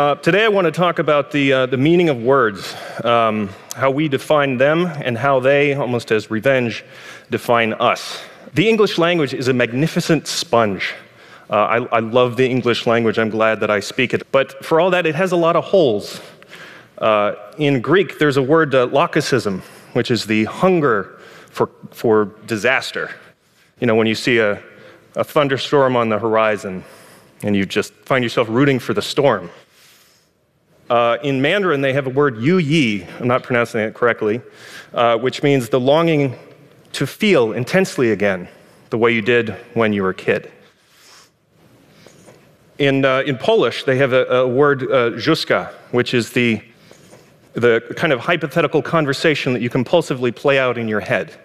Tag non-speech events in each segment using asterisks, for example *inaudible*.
Uh, today, I want to talk about the, uh, the meaning of words, um, how we define them, and how they, almost as revenge, define us. The English language is a magnificent sponge. Uh, I, I, love the English language. I'm glad that I speak it. But for all that, it has a lot of holes. Uh, in Greek, there's a word, uh, which is the hunger for, for disaster. You know, when you see a, a thunderstorm on the horizon and you just find yourself rooting for the storm. Uh, in Mandarin, they have a word yu yi, I'm not pronouncing it correctly, uh, which means the longing to feel intensely again, the way you did when you were a kid. In, uh, in Polish, they have a, a word, uh, jouska, which is the, the kind of hypothetical conversation that you compulsively play out in your head.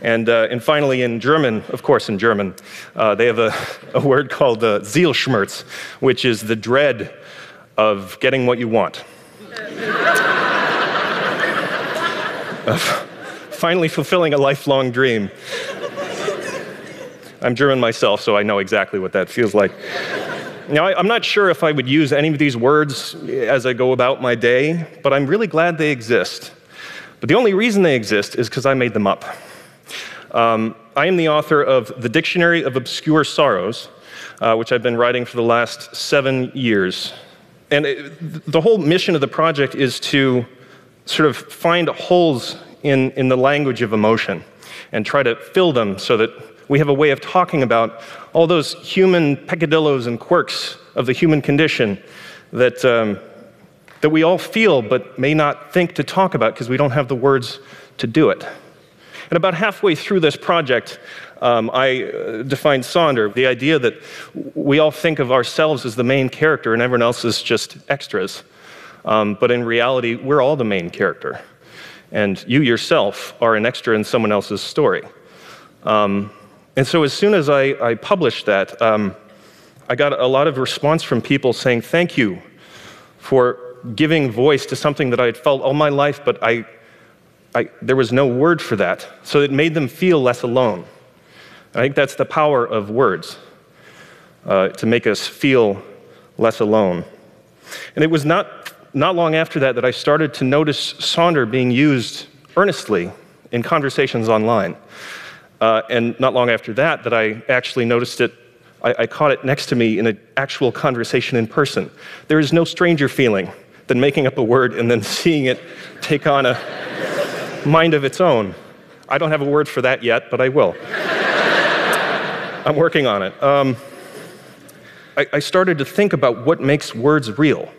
And, uh, and finally, in German, of course, in German, uh, they have a, a word called uh, Zielschmerz, which is the dread of getting what you want. *laughs* of finally fulfilling a lifelong dream. I'm German myself, so I know exactly what that feels like. Now, I, am not sure if I would use any of these words as I go about my day, but I'm really glad they exist. But the only reason they exist is because I made them up. Um, I am the author of The Dictionary of Obscure Sorrows, uh, which I've been writing for the last seven years. And it, the whole mission of the project is to sort of find holes in, in the language of emotion and try to fill them so that we have a way of talking about all those human peccadillos and quirks of the human condition that, um, that we all feel but may not think to talk about because we don't have the words to do it. And about halfway through this project, um, I uh, defined Sonder, the idea that we all think of ourselves as the main character and everyone else is just extras. Um, but in reality, we're all the main character. And you yourself are an extra in someone else's story. Um, and so as soon as I, I published that, um, I got a lot of response from people saying, Thank you for giving voice to something that I had felt all my life, but I, I, there was no word for that. So it made them feel less alone. I think that's the power of words, uh, to make us feel less alone. And it was not, not long after that that I started to notice Sonder being used earnestly in conversations online. Uh, and not long after that, that I actually noticed it, I, I caught it next to me in an actual conversation in person. There is no stranger feeling than making up a word and then *laughs* seeing it take on a mind of its own. I don't have a word for that yet, but I will. *laughs* I'm working on it. Um, I, I started to think about what makes words real.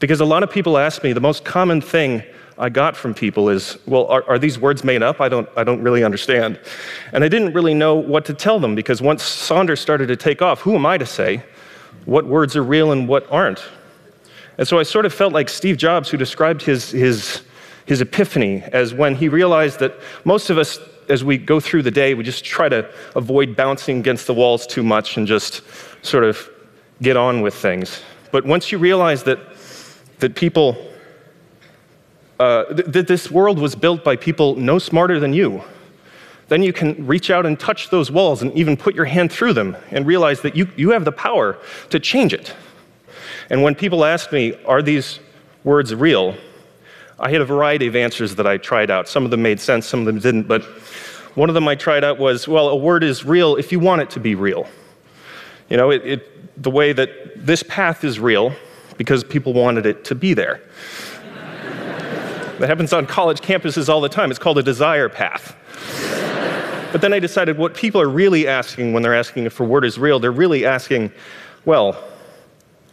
Because a lot of people ask me, the most common thing I got from people is, well, are, are, these words made up? I don't, I don't really understand. And I didn't really know what to tell them because once Sonder started to take off, who am I to say what words are real and what aren't? And so I sort of felt like Steve Jobs, who described his, his, his epiphany as when he realized that most of us, as we go through the day, we just try to avoid bouncing against the walls too much and just sort of get on with things. But once you realize that, that people uh, th- that this world was built by people no smarter than you, then you can reach out and touch those walls and even put your hand through them and realize that you, you have the power to change it. And when people ask me, are these words real? I had a variety of answers that I tried out. Some of them made sense, some of them didn't, but one of them I tried out was well, a word is real if you want it to be real. You know, it, it, the way that this path is real because people wanted it to be there. That happens on college campuses all the time. It's called a desire path. but then I decided what people are really asking when they're asking if a word is real, they're really asking, well,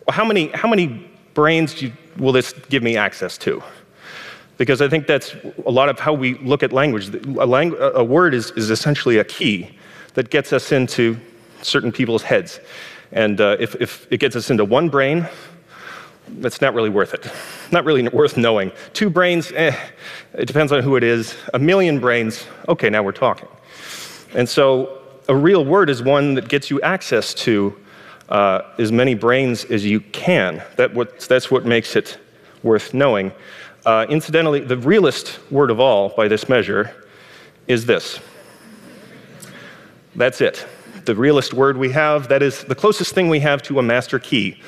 how many, how many brains you, will this give me access to? Because I think that's a lot of how we look at language. A, langu- a word is, is essentially a key that gets us into certain people's heads. And uh, if, if it gets us into one brain, that's not really worth it. Not really worth knowing. Two brains, eh, it depends on who it is. A million brains, okay, now we're talking. And so a real word is one that gets you access to uh, as many brains as you can. That what, that's what makes it worth knowing. Uh, incidentally, the realest word of all by this measure is this. That's it. the realest word we have. That is the closest thing we have to a master key.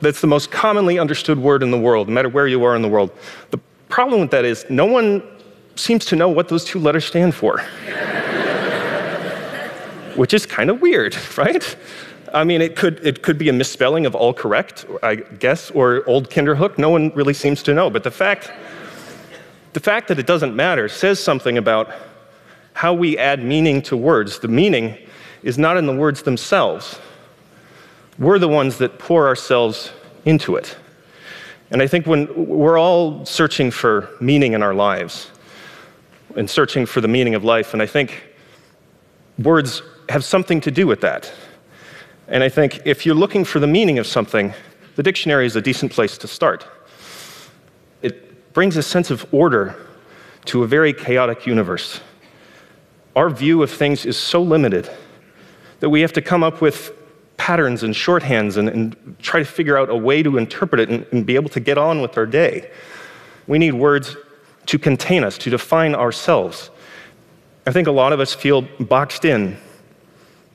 That's the most commonly understood word in the world, no matter where you are in the world. The problem with that is no one seems to know what those two letters stand for. *laughs* Which is kind of weird, *laughs* right? I mean, it could, it could be a misspelling of all correct, I guess, or old Kinderhook. No one really seems to know. But the fact, the fact that it doesn't matter says something about how we add meaning to words. The meaning is not in the words themselves. We're the ones that pour ourselves into it. And I think when we're all searching for meaning in our lives and searching for the meaning of life, and I think words have something to do with that. And I think if you're looking for the meaning of something, the dictionary is a decent place to start. It brings a sense of order to a very chaotic universe. Our view of things is so limited that we have to come up with patterns and shorthands and, and try to figure out a way to interpret it and, and be able to get on with our day. We need words to contain us, to define ourselves. I think a lot of us feel boxed in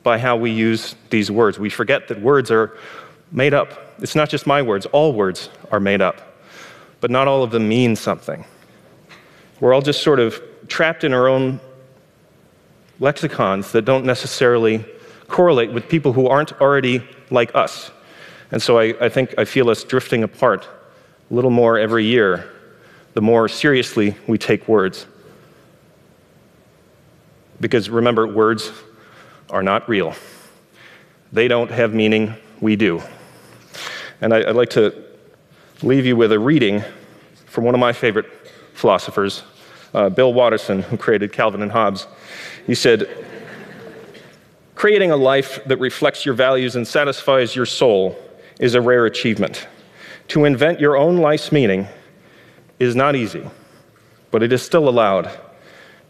by how we use these words. We forget that words are made up. It's not just my words, all words are made up, but not all of them mean something. We're all just sort of trapped in our own lexicons that don't necessarily correlate with people who aren't already like us. And so I, I think I feel us drifting apart a little more every year, the more seriously we take words. Because remember, words are not real. They don't have meaning, we do. And I, would like to leave you with a reading from one of my favorite philosophers, uh, Bill Watterson, who created Calvin and Hobbes. He said, Creating a life that reflects your values and satisfies your soul is a rare achievement. To invent your own life's meaning is not easy, but it is still allowed,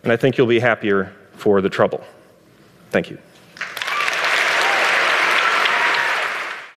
and I think you'll be happier for the trouble. Thank you.